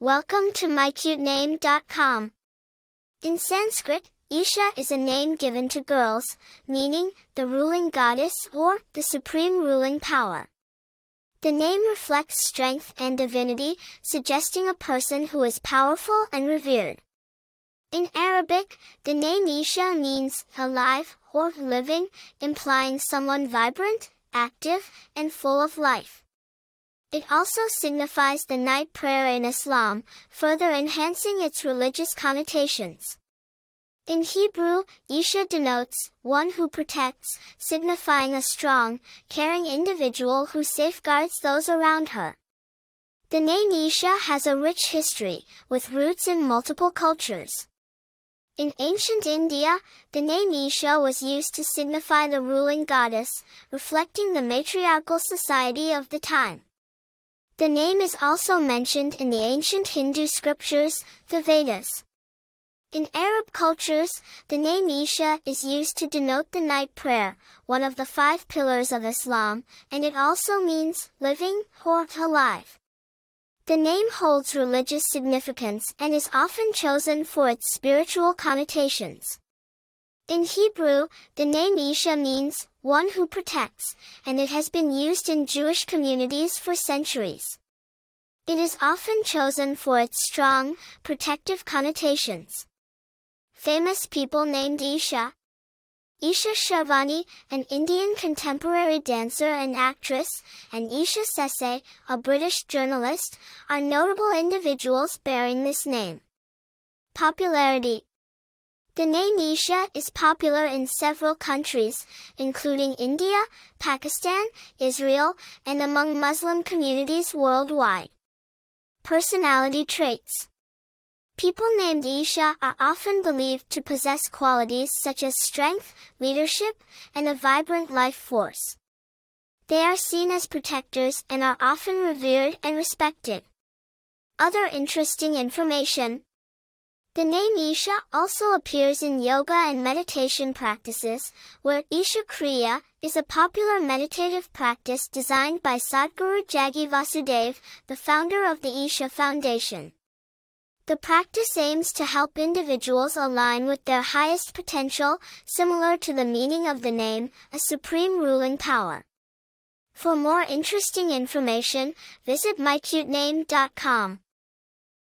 Welcome to mycutename.com. In Sanskrit, Isha is a name given to girls, meaning the ruling goddess or the supreme ruling power. The name reflects strength and divinity, suggesting a person who is powerful and revered. In Arabic, the name Isha means alive or living, implying someone vibrant, active, and full of life. It also signifies the night prayer in Islam, further enhancing its religious connotations. In Hebrew, Isha denotes one who protects, signifying a strong, caring individual who safeguards those around her. The name Isha has a rich history, with roots in multiple cultures. In ancient India, the name Isha was used to signify the ruling goddess, reflecting the matriarchal society of the time. The name is also mentioned in the ancient Hindu scriptures, the Vedas. In Arab cultures, the name Isha is used to denote the night prayer, one of the five pillars of Islam, and it also means living or alive. The name holds religious significance and is often chosen for its spiritual connotations. In Hebrew, the name Isha means one who protects, and it has been used in Jewish communities for centuries. It is often chosen for its strong, protective connotations. Famous people named Isha. Isha Sharvani, an Indian contemporary dancer and actress, and Isha Sesay, a British journalist, are notable individuals bearing this name. Popularity The name Isha is popular in several countries, including India, Pakistan, Israel, and among Muslim communities worldwide. Personality traits People named Isha are often believed to possess qualities such as strength, leadership, and a vibrant life force. They are seen as protectors and are often revered and respected. Other interesting information. The name Isha also appears in yoga and meditation practices, where Isha Kriya is a popular meditative practice designed by Sadhguru Jaggi Vasudev, the founder of the Isha Foundation. The practice aims to help individuals align with their highest potential, similar to the meaning of the name, a supreme ruling power. For more interesting information, visit mycutename.com.